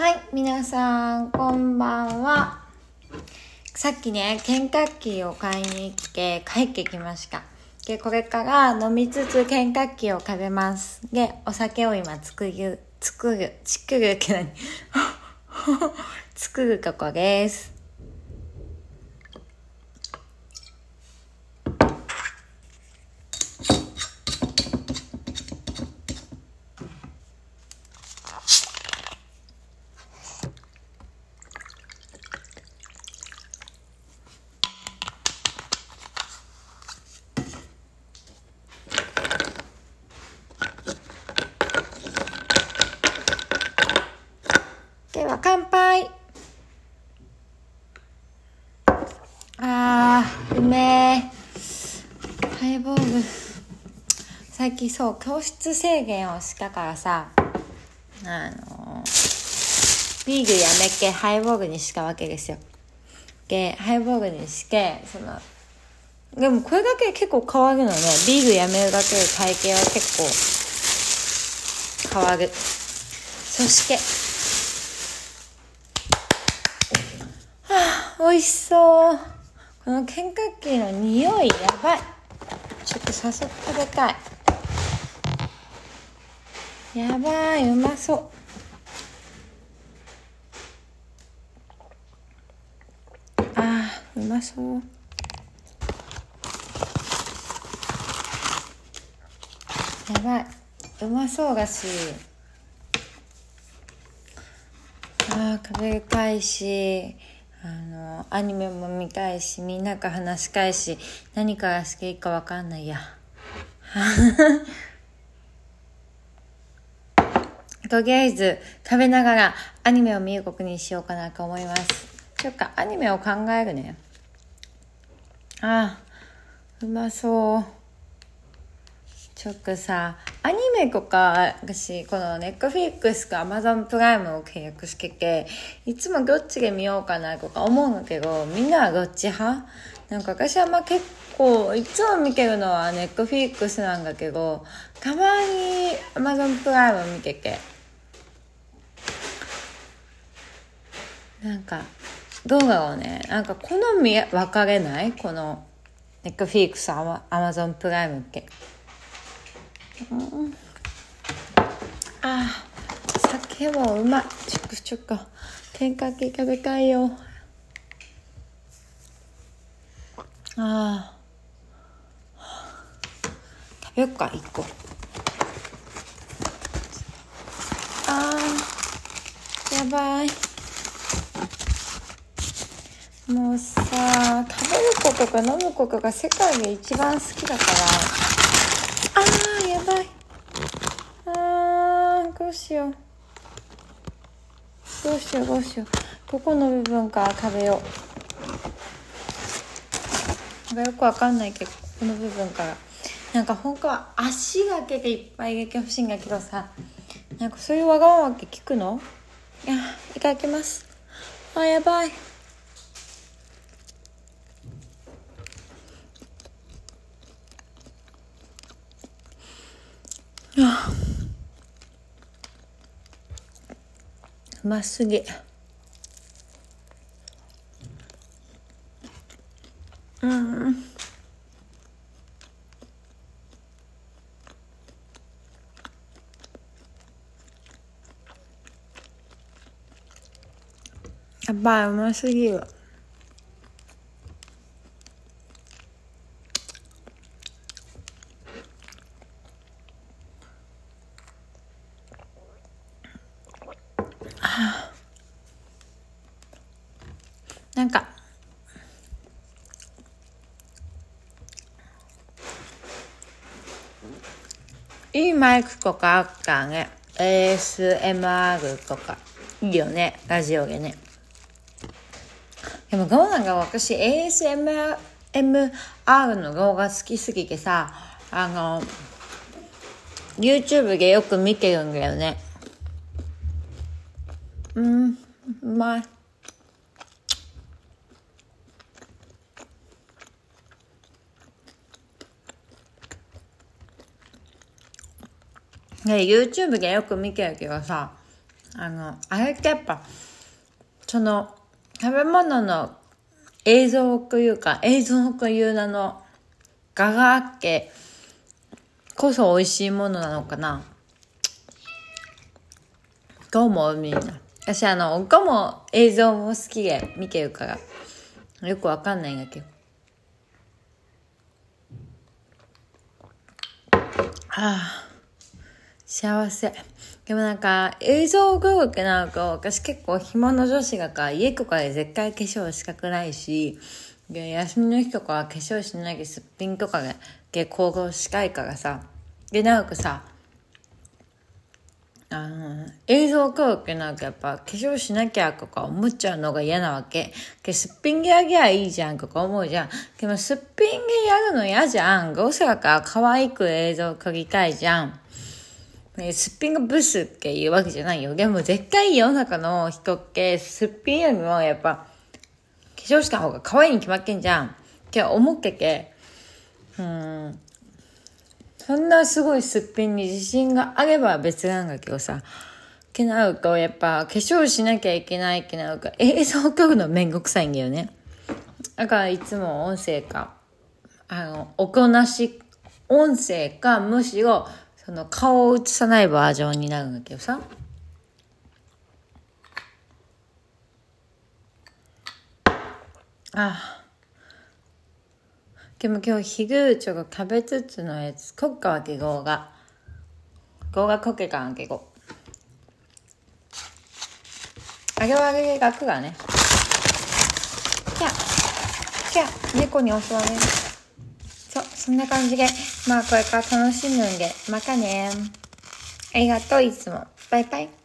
はい、皆さん、こんばんは。さっきね、ケンタッキーを買いに来て帰ってきました。で、これから飲みつつケンタッキーを食べます。で、お酒を今作る、作る、作るって何？作るとこです。では、乾杯あー、うめー。ハイボール。最近そう、教室制限をしたからさ、あの、ビールやめっけハイボールにしたわけですよ。で、ハイボールにして、その、でもこれだけ結構変わるのね。ビールやめるだけで体型は結構変わる。そして、美味しそう。このケンタッキーの匂いやばい。ちょっと早速食べたい。やばい、うまそう。あー、うまそう。やばい。うまそうだし。あー、食べたいし。あのアニメも見たいしみんなと話したいし何からしていいか分かんないや。とりあえず食べながらアニメを見ることにしようかなと思います。ちょっとアニメを考えるね。あーうまそう。ちょっとさアニメとか私このネットフリックスかアマゾンプライムを契約してていつもどっちで見ようかなとか思うんだけどみんなはどっち派？なんか私はまあ結構いつも見てるのはネットフリックスなんだけどたまにアマゾンプライム見てて。なんかどうだろうねなんか好み分かれない？このネットフリックスアマアマゾンプライムって。うん、あ酒もうまい。ちょくちょくケンタッキー食べたいよ。あ食べよっか一個。あーやばい。もうさ食べることか飲むことが世界で一番好きだから。あーやばい。あーどうしよう。どうしようどうしよう。どこの部分から食べよう。なんかよくわかんないけどこの部分から。なんか本当は足だけでいっぱい入れてほしいんだけどさ。なんかそういうわがままって聞くの？いやいただきます。あやばい。あうますぎうん。やっぱいうますぎる。なんか。いいマイクとかあったね。ASMR とか。いいよね。ラジオでね。でもどうなんか私 ASMR の動画好きすぎてさあの YouTube でよく見てるんだよね。うんまいね YouTube でよく見てるけどさあの、あれってやっぱ、その、食べ物の映像というか、映像という名の画があっけこそ美味しいものなのかなどう思うみんな。私あの、他も映像も好きで見てるから、よくわかんないんだけど。はあ、幸せ。でもなんか、映像が多くなると、私結構暇の女子がか、家とかで絶対化粧したくないし、で、休みの日とかは化粧しないですっぴんとかで行動したいからさ。で、なんかさ、あの、映像教育なんかやっぱ化粧しなきゃとか思っちゃうのが嫌なわけ。けすっぴんげあげゃいいじゃんとか思うじゃん。でもすっぴんげやるの嫌じゃん。どうせだか可愛く映像を撮りたいじゃん。すっぴんがブスっていうわけじゃないよ。でも絶対世の中の人って、すっぴんよりもやっぱ、化粧した方が可愛いに決まってんじゃん。って思ってけ。うん。そんなすごいすっぴんに自信があれば別なんだけどさ、けなうと、やっぱ化粧しなきゃいけないけなうか、映像を撮るのめんどくさいんだよね。だからいつも音声か、あの、おこなし、音声か、むしろ、その顔を映さないバージョンになるんだけどさ。ああ。でも今日昼ちょっと食べつつのやつこっかわけごうが。ごうがこけかんけごあげはあげがくがね。キャキャ猫に襲われる。そうそんな感じで。まあこれから楽しむんでまたね。ありがとういつも。バイバイ。